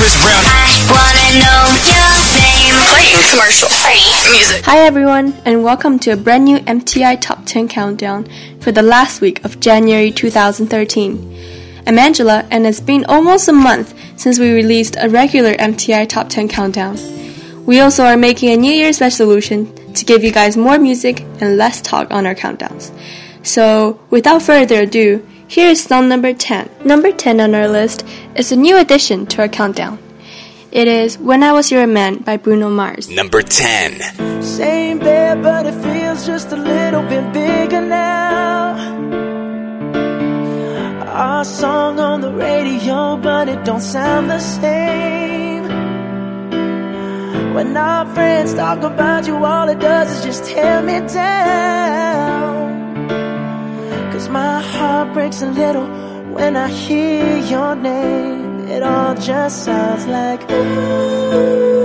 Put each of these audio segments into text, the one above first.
Chris Brown. I wanna know your name. Playing commercial free music. Hi everyone, and welcome to a brand new MTI Top 10 countdown for the last week of January 2013. I'm Angela, and it's been almost a month since we released a regular MTI Top 10 countdown. We also are making a New Year's resolution to give you guys more music and less talk on our countdowns. So, without further ado, here is song number 10. Number 10 on our list is a new addition to our countdown. It is When I Was Your Man by Bruno Mars. Number 10. Same bed, but it feels just a little bit bigger now. Our song on the radio, but it don't sound the same. When our friends talk about you, all it does is just tear me down. Cause my heart breaks a little when I hear your name. It all just sounds like ooh.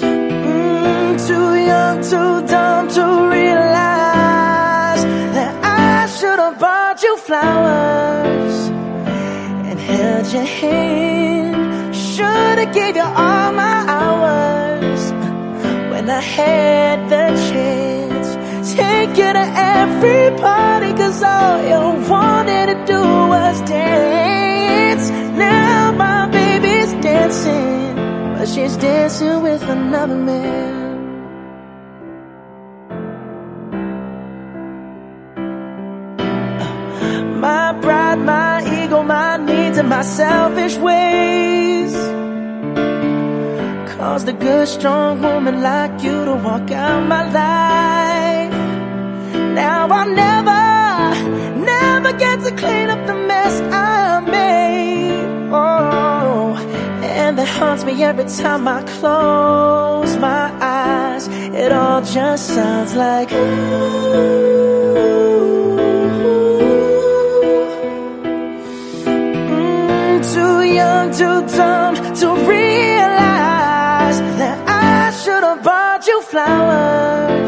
Mm, too young, too dumb to realize that I should have bought you flowers and held your hand. Should have gave you all my hours when I had the chance. Take you to every party, cause all you wanted to do was dance. Now my baby's dancing, but she's dancing with another man. My pride, my ego, my needs, and my selfish ways caused a good, strong woman like you to walk out my life. Now I'll never, never get to clean up the mess I made. Oh, and that haunts me every time I close my eyes. It all just sounds like Mm, too young, too dumb to realize that I should have bought you flowers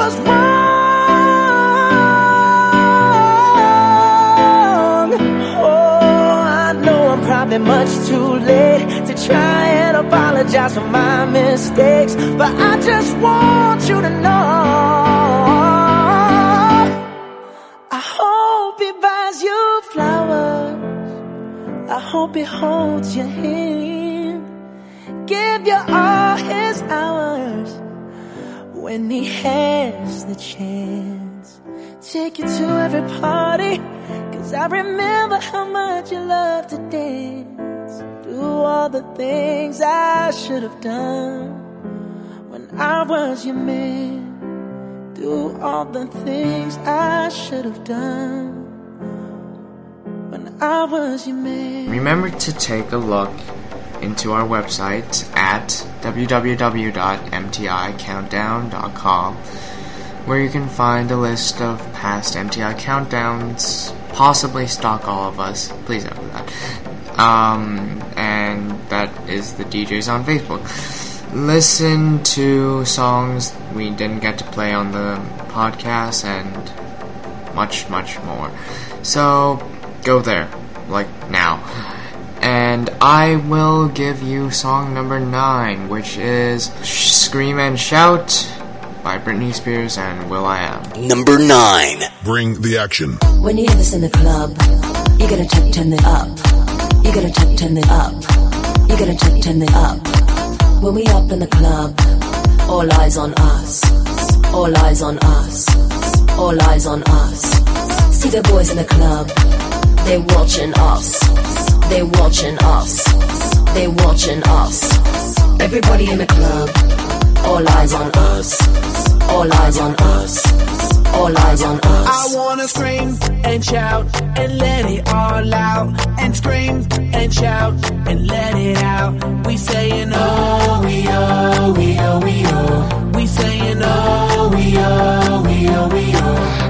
was wrong. Oh, I know I'm probably much too late to try and apologize for my mistakes, but I just want you to know. I hope he buys you flowers. I hope he holds your hand. Give you all his hours when he has the chance. Take you to every party, cause I remember how much you love to dance. Do all the things I should have done when I was your man. Do all the things I should have done when I was your man. Remember to take a look into our website at www.mticountdown.com where you can find a list of past MTI countdowns, possibly stock all of us. Please don't do that. Um, and that is the DJs on Facebook. Listen to songs we didn't get to play on the podcast and much, much more. So go there, like now. And I will give you song number nine, which is Scream and Shout by Britney Spears and will.i.am. Number 9. Bring the action. When you hear this in the club, you gotta check, turn it up. You gotta check, turn it up. You gotta check, turn it up. When we up in the club, all eyes on us. All eyes on us. All eyes on us. See the boys in the club, they watching us. They watching us. They watching us. Everybody in the club, all eyes on us. All eyes on us. All eyes on us. I wanna scream and shout and let it all out. And scream and shout and let it out. We saying oh, we oh, we oh, we oh. We saying oh, we oh, we oh, we oh.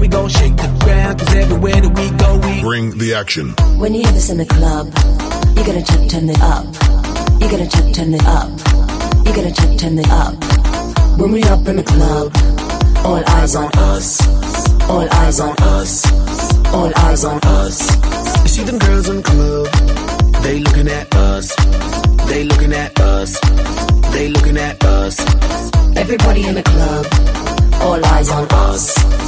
we gon' shake the ground. Cause everywhere that we go, we Bring the Action. When you hear this in the club, you gotta check, turn it up. You gotta check, turn it up. You gotta check, turn it up. When we up in the club, all eyes on us. All eyes on us. All eyes on us. You see them girls in the club, they looking at us. They looking at us. They looking at us. Everybody in the club, all eyes on us.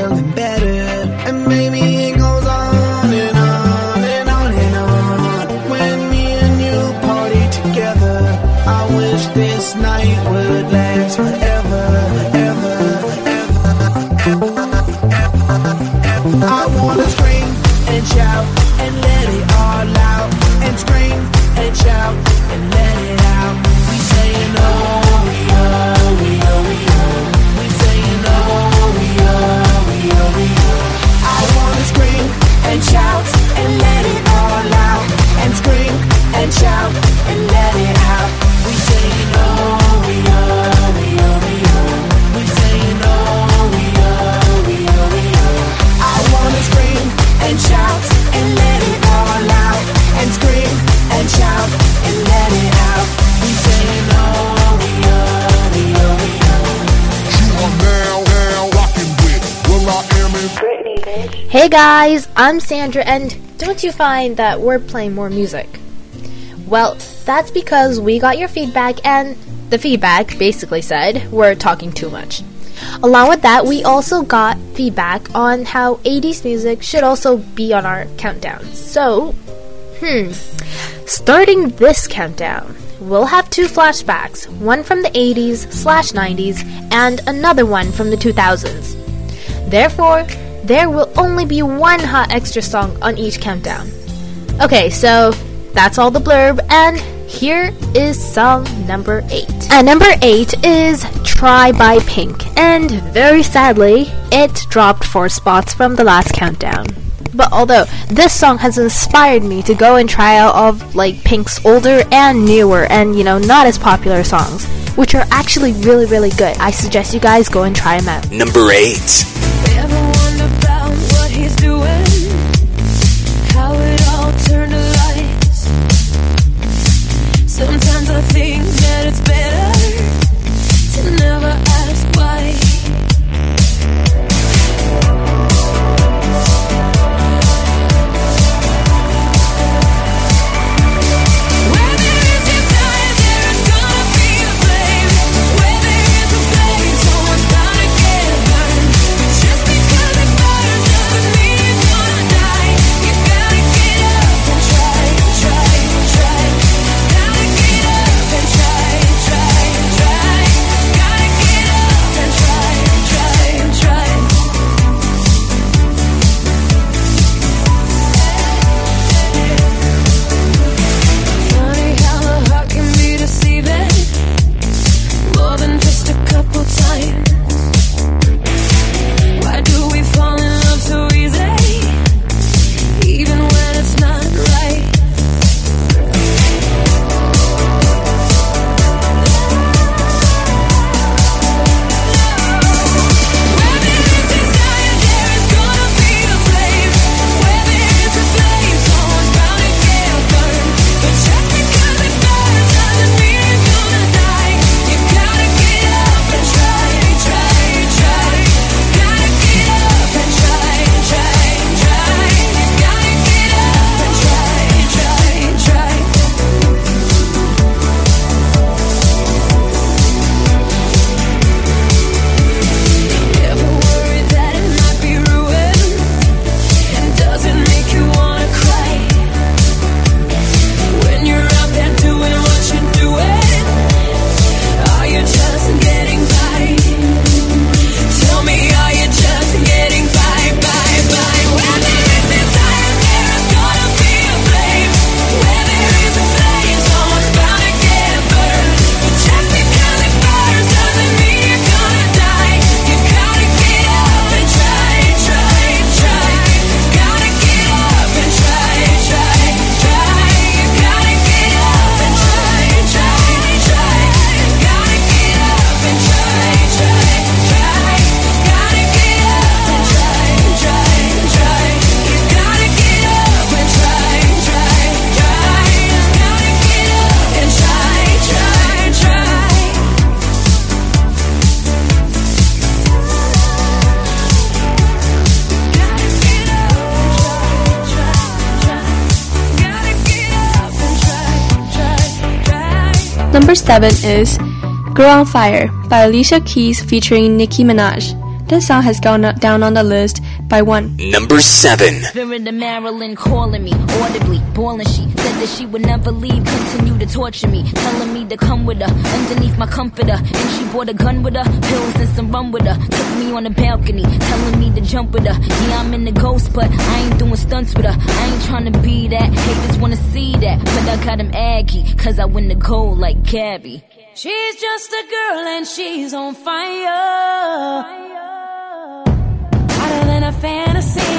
feeling better. And maybe it goes on and on and on and on. When me and you party together, I wish this night would last forever, forever, forever, forever. I wanna scream and shout and let it all out. And scream and shout and let it out. We saying oh, Hey guys, I'm Sandra, and don't you find that we're playing more music? Well, that's because we got your feedback, and the feedback basically said we're talking too much. Along with that, we also got feedback on how 80s music should also be on our countdowns. So, hmm, starting this countdown, we'll have two flashbacks one from the 80s slash 90s, and another one from the 2000s. Therefore, there will only be one hot extra song on each countdown. Okay, so that's all the blurb, and here is song number 8. And number 8 is Try by Pink, and very sadly, it dropped 4 spots from the last countdown. But although this song has inspired me to go and try out of like Pink's older and newer and you know not as popular songs, which are actually really really good, I suggest you guys go and try them out. Number 8. seven is Girl on Fire by Alicia Keys featuring Nicki Minaj. This song has gone down on the list by one. Number seven. Spirit of Marilyn calling me audibly, boiling. She said that she would never leave, continue to torture me, telling to come with her. Underneath my comforter, and she brought a gun with her, pills and some rum with her. Took me on the balcony, telling me to jump with her. Yeah, I'm in the ghost, but I ain't doing stunts with her. I ain't trying to be that. Haters wanna see that, but I got him aggy, cause I win the gold like Gabby. She's just a girl and she's on fire. Hotter than a fantasy.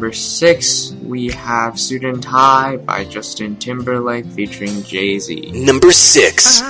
number six, we have Suit and Tie by Justin Timberlake featuring Jay Z. Number six.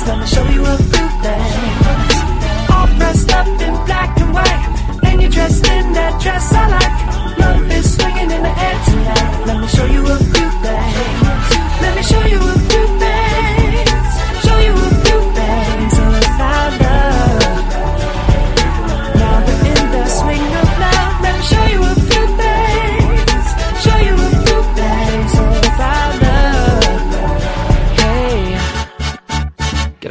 Nines. Let me show you a few things. All dressed up in black and white. And you're dressed in that dress I like. Love is swinging in the air tonight. Let me show you a few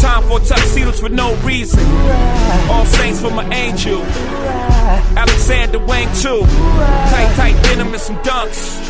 Time for tuxedos for no reason. All saints for my angel. Alexander Wang too. Tight, tight denim and some dunks.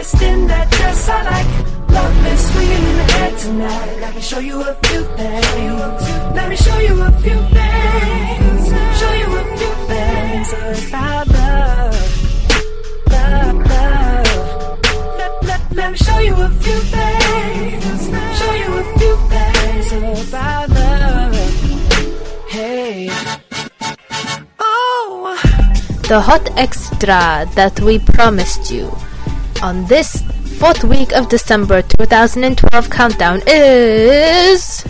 Dressed in that dress I like. Love swinging in the tonight. Let me show you a few things. Let me show you a few things. Show you a few things about love, love, love. Let, let, let me show you a few things. Show you a few things about love. Hey. Oh. The hot extra that we promised you on this fourth week of December 2012 countdown is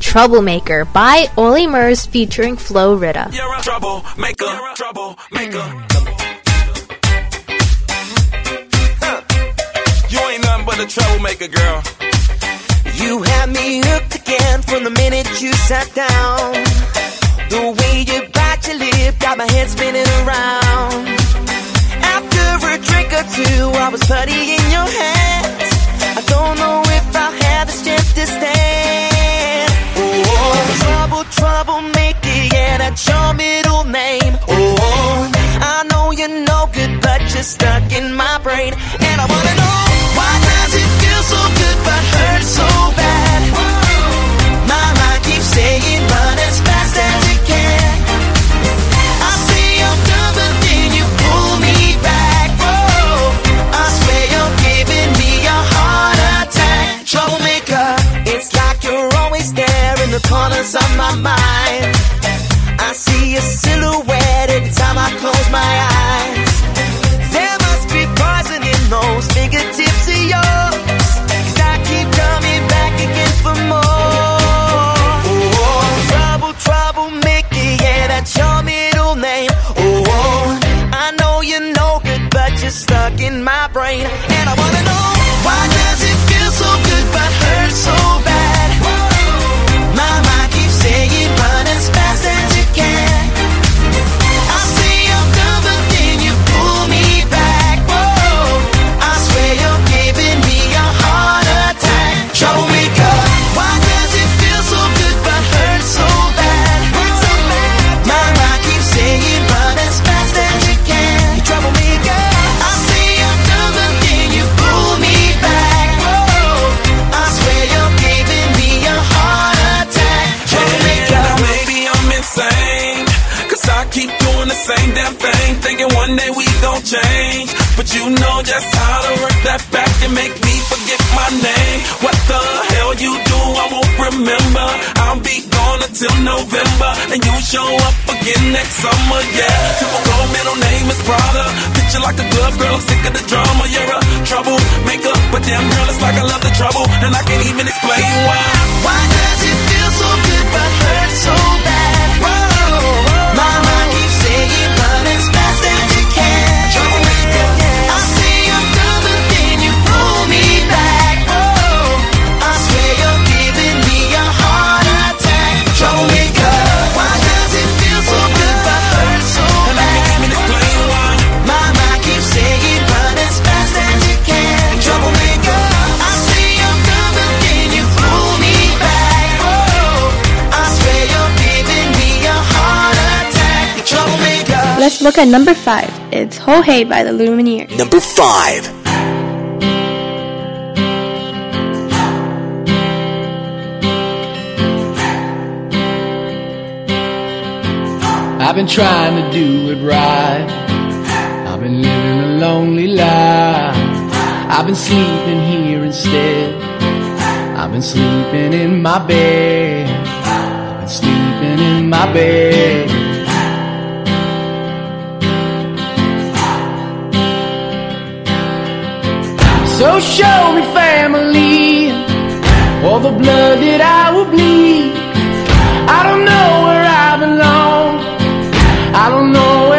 Troublemaker by Oli Murs featuring Flo Rida. You're a troublemaker, troublemaker. You ain't nothing but a troublemaker, girl. You had me hooked again from the minute you sat down. The way you bite your lip got my head spinning around. Drink or two, I was putty in your hands. I don't know if I'll have the strength to stand. Oh, trouble, trouble, make it, yeah, that's your middle name. Oh, I know you're no good, but you're stuck in my brain. And I wanna know, why does it feel so good but hurt so bad? Corners of my mind. I see a silhouette every time I close my eyes. There must be poison in those fingertips of yours. 'Cause I keep coming back again for more. Oh, trouble, trouble, Mickey, yeah, that's your middle name. Oh, I know you're no good, but you're stuck in my brain. And I wanna just how to work that back and make me forget my name. What the hell you do, I won't remember. I'll be gone until November, and you show up again next summer, yeah. Typical middle name is Prada. Picture like a glove girl, I'm sick of the drama. You're a troublemaker, but damn girl, it's like I love the trouble, and I can't even explain why. Why does it feel so good but hurt so look at number five. It's Ho Hey by the Lumineers. Number 5. I've been trying to do it right. I've been living a lonely life. I've been sleeping here instead. I've been sleeping in my bed. I've been sleeping in my bed. So show me family, all the blood that I will bleed. I don't know where I belong. I don't know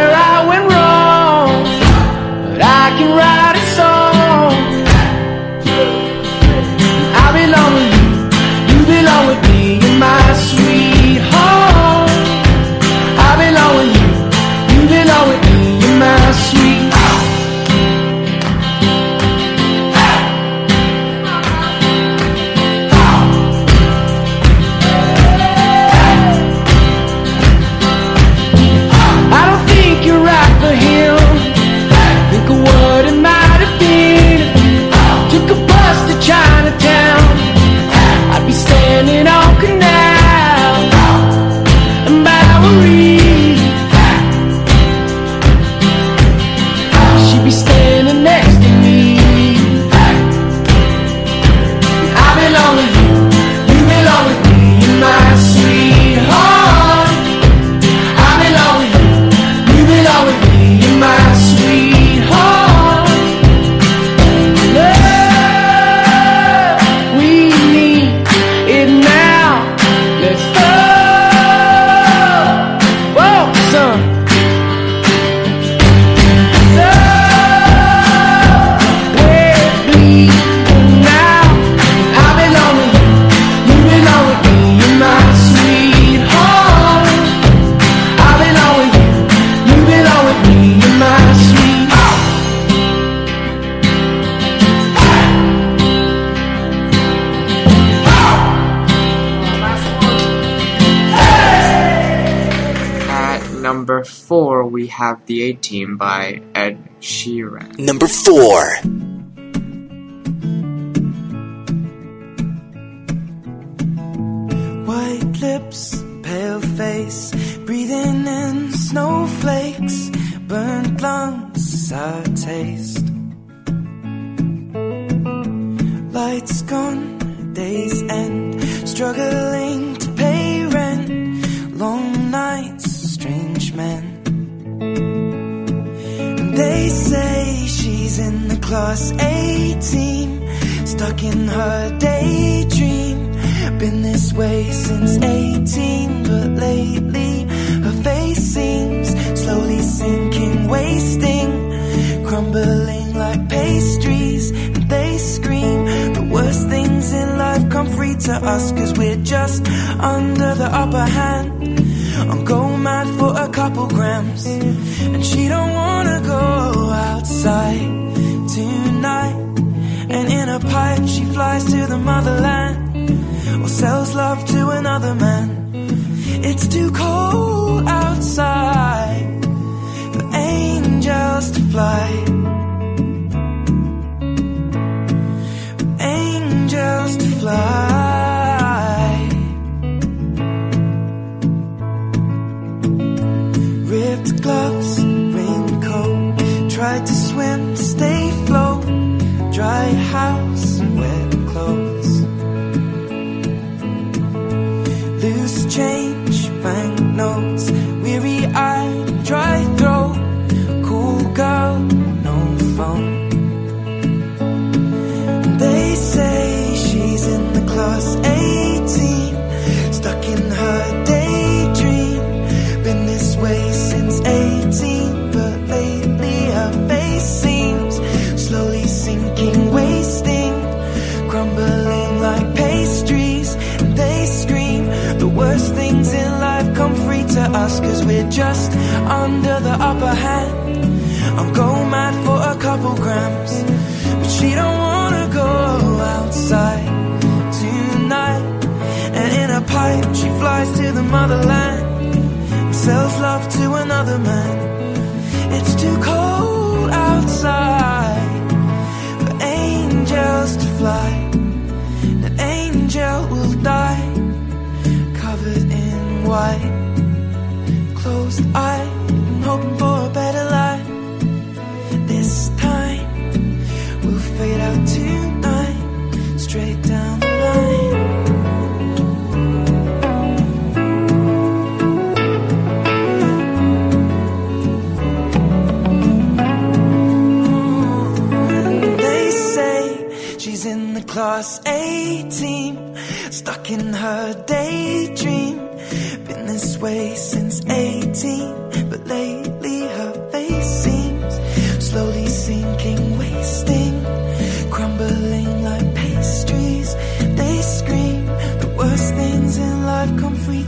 4. White lips, pale face, breathing in snowflakes, burnt lungs, sour taste. Lights gone, days end, struggling to pay rent, long nights, strange men. And they say A team, stuck in her daydream. Been this way since 18, but lately her face seems slowly sinking, wasting, crumbling like pastries. And they scream the worst things in life come free to us, cause we're just under the upper hand. I'm going mad for a couple grams, and she don't wanna go outside tonight. And in a pipe, she flies to the motherland or sells love to another man. It's too cold outside for angels to fly. For angels to fly.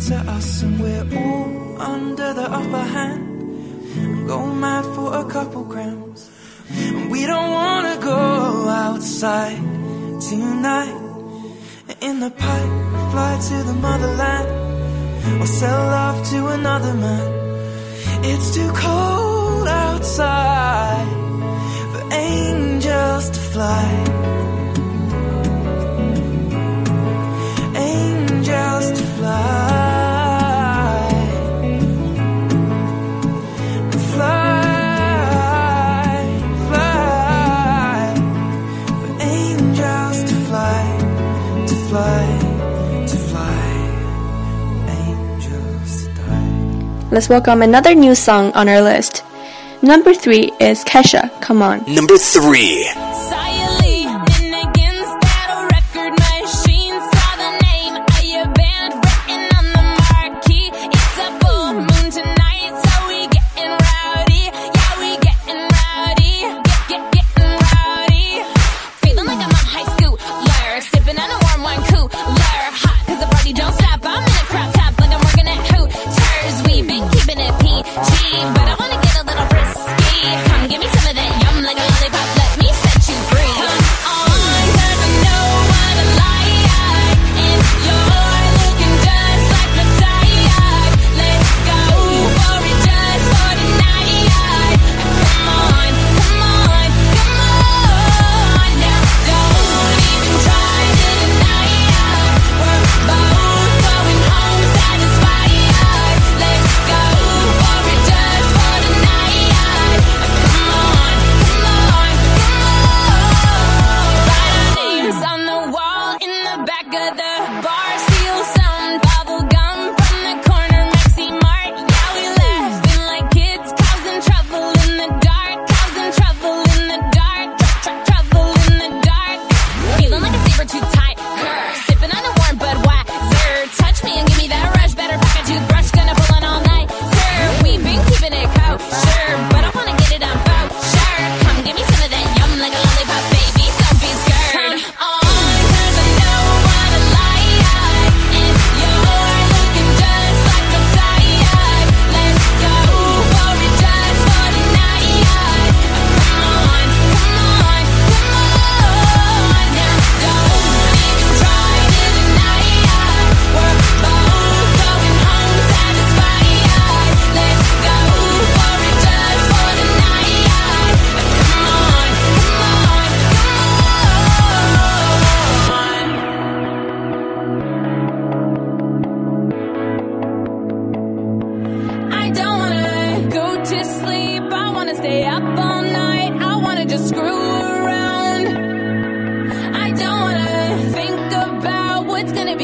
to us, and we're all under the upper hand. Go mad for a couple grams. And we don't wanna go outside tonight. In the pipe, fly to the motherland, or sell love to another man. It's too cold outside for angels to fly. Angels to fly. let's welcome another new song on our list. Number three is Kesha, Come On. Number three.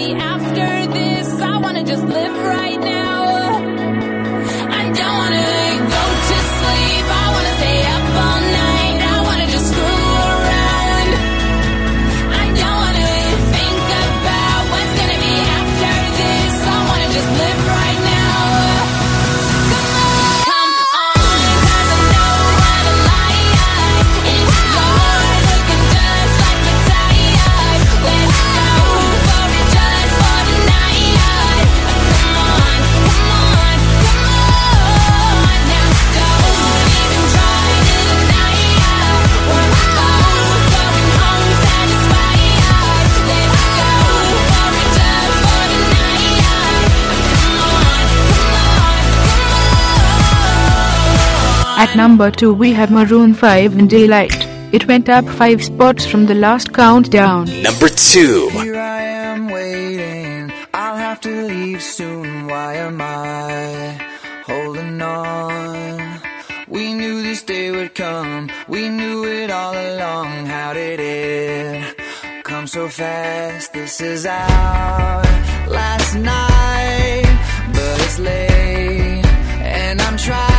happy after this. I wanna just live right now. I don't wanna. At number 2, we have Maroon 5 in Daylight. It went up 5 spots from the last countdown. Number 2. Here I am waiting. I'll have to leave soon. Why am I holding on? We knew this day would come. We knew it all along. How did it come so fast? This is our last night, but it's late, and I'm trying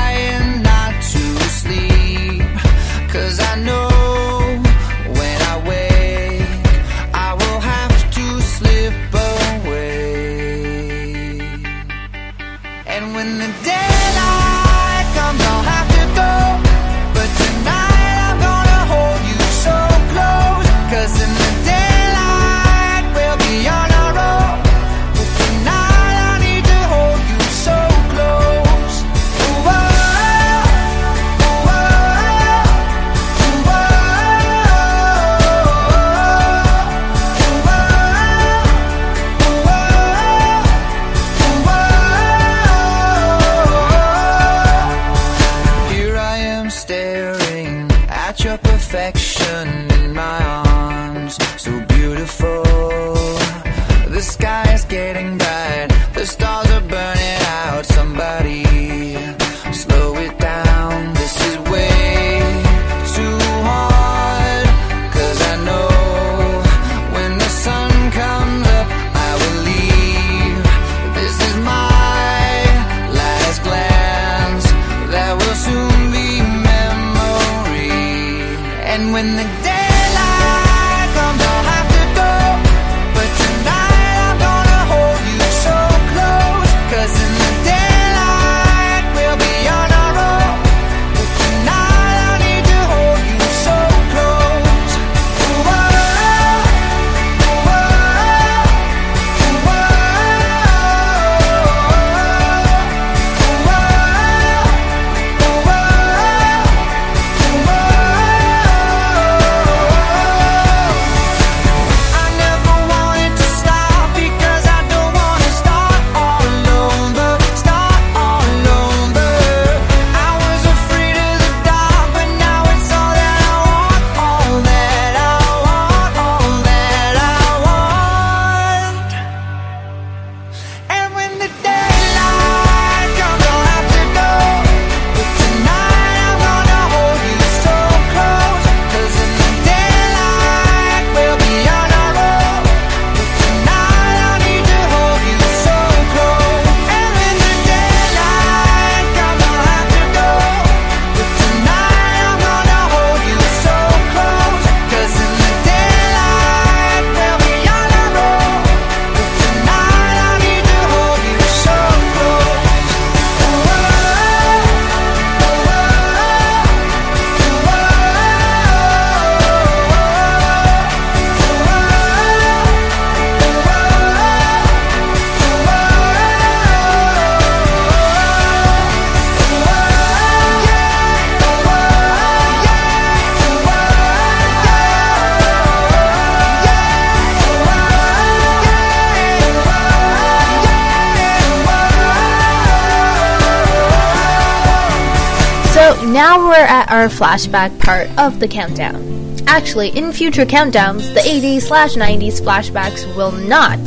flashback part of the countdown. Actually, in future countdowns, the 80s slash 90s flashbacks will not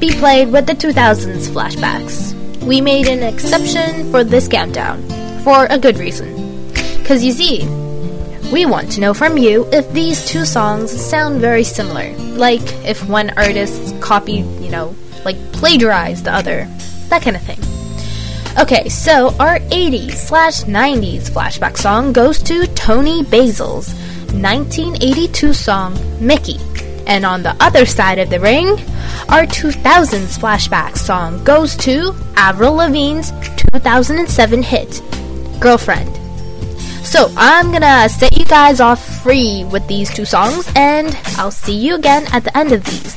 be played with the 2000s flashbacks. We made an exception for this countdown, for a good reason. Because you see, we want to know from you if these two songs sound very similar. Like if one artist copied, you know, like plagiarized the other. That kind of thing. Okay, so our 80s slash 90s flashback song goes to Toni Basil's 1982 song Mickey. And on the other side of the ring, our 2000s flashback song goes to Avril Lavigne's 2007 hit Girlfriend. So I'm gonna set you guys off free with these two songs, and I'll see you again at the end of these.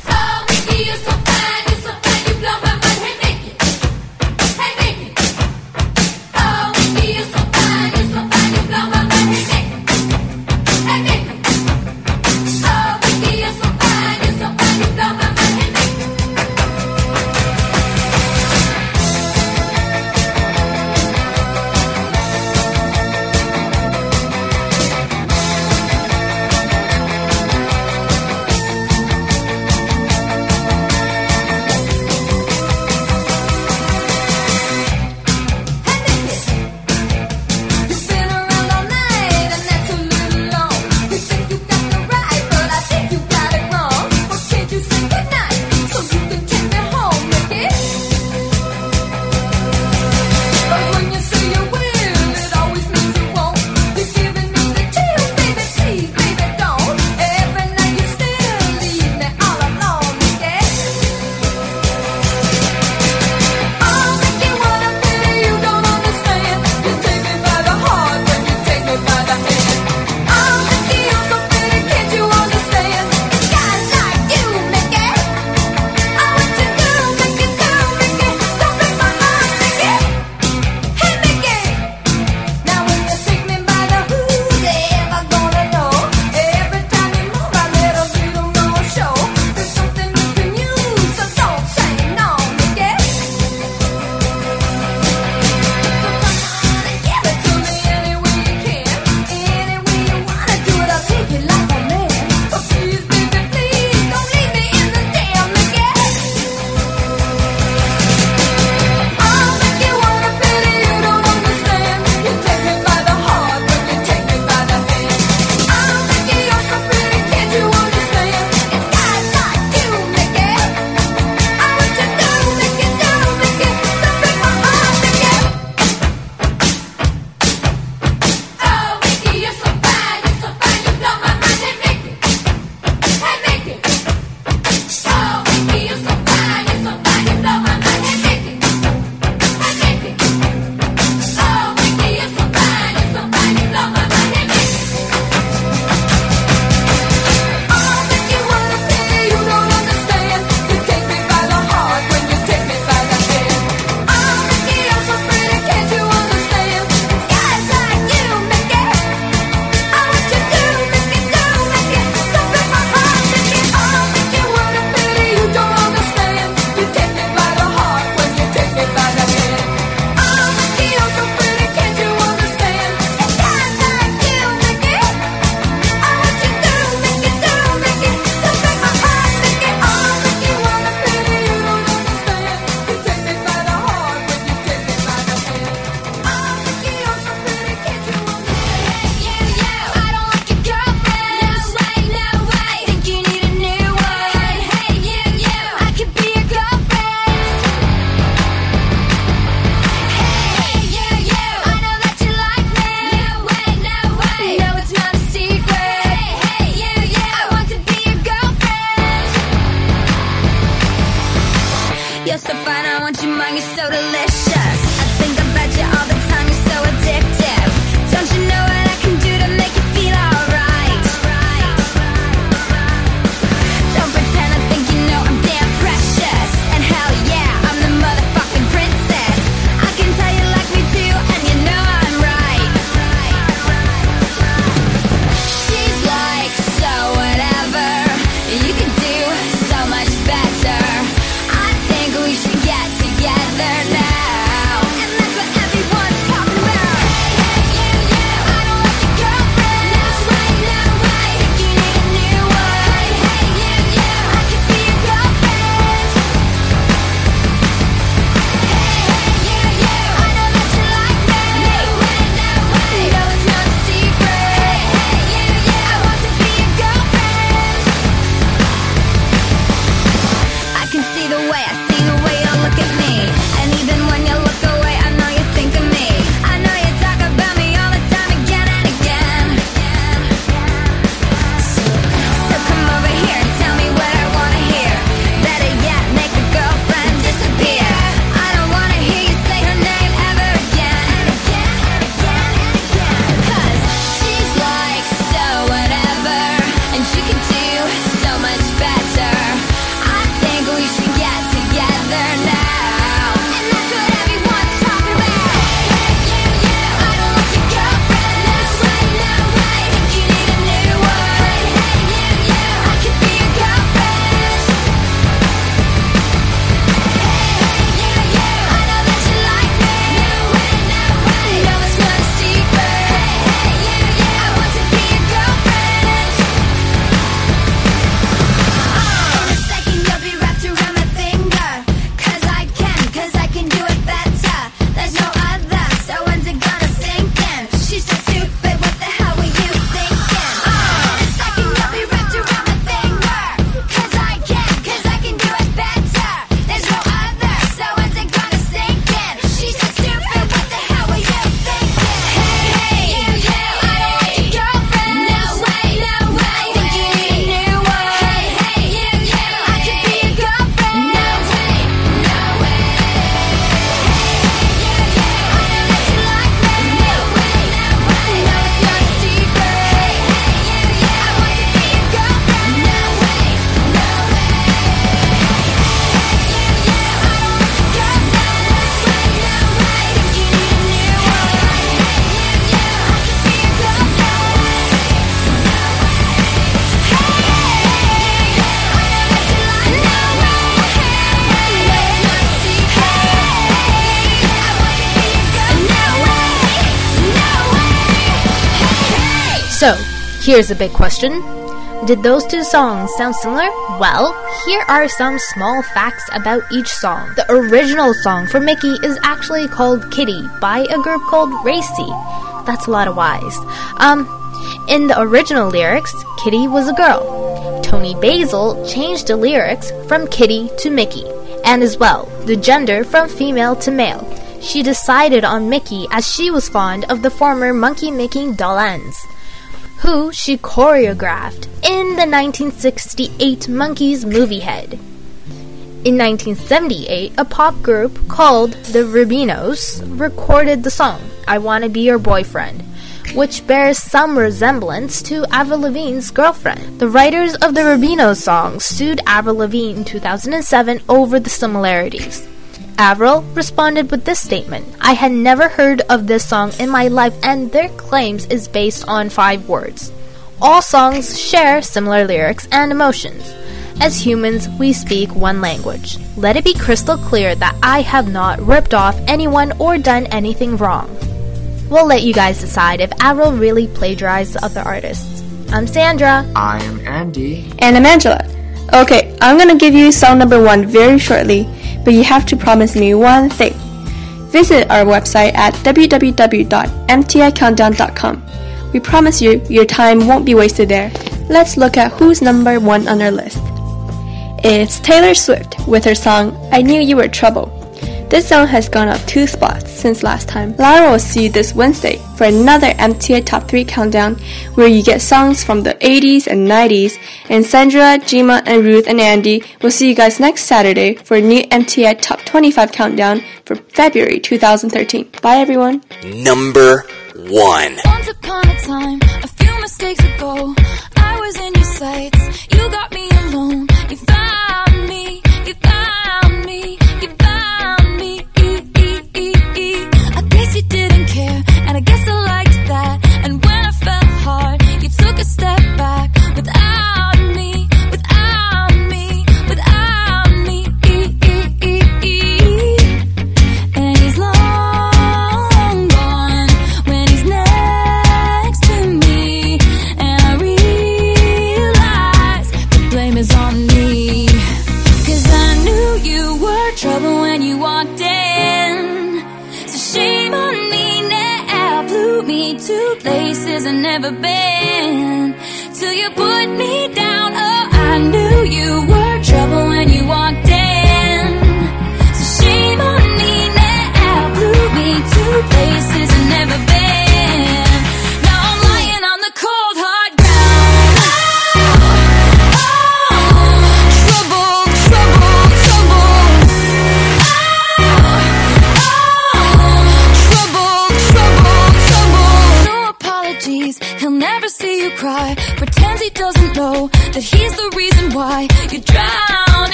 Here's a big question. Did those two songs sound similar? Well, here are some small facts about each song. The original song for Mickey is actually called Kitty by a group called Racey. That's a lot of Y's. Um, in the original lyrics, Kitty was a girl. Toni Basil changed the lyrics from Kitty to Mickey, and as well, the gender from female to male. She decided on Mickey as she was fond of the former Monkee Micky Dolenz who she choreographed in the 1968 Monkees movie Head. In 1978, a pop group called the Rubinoos recorded the song I Wanna Be Your Boyfriend, which bears some resemblance to Avril Lavigne's girlfriend. The writers of the Rubinoos song sued Avril Lavigne in 2007 over the similarities. Avril responded with this statement I had never heard of this song in my life, and their claims is based on five words. All songs share similar lyrics and emotions. As humans, we speak one language. Let it be crystal clear that I have not ripped off anyone or done anything wrong. We'll let you guys decide if Avril really plagiarized other artists. I'm Sandra. I'm Andy. And I'm Angela. Okay, I'm gonna give you song number one very shortly, but you have to promise me one thing. Visit our website at www.mticountdown.com. We promise you your time won't be wasted there. Let's look at who's number one on our list. It's Taylor Swift with her song I Knew You Were Trouble. This song has gone up two spots since last time. Lara will see you this Wednesday for another MTI Top 3 Countdown where you get songs from the 80s and 90s. And Sandra, Jima, and Ruth and Andy will see you guys next Saturday for a new MTI Top 25 Countdown for February 2013. Bye everyone. Number 1 mistakes ago. I was in your sights. You got me alone. You found me. You found I guess I liked that.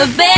The bed.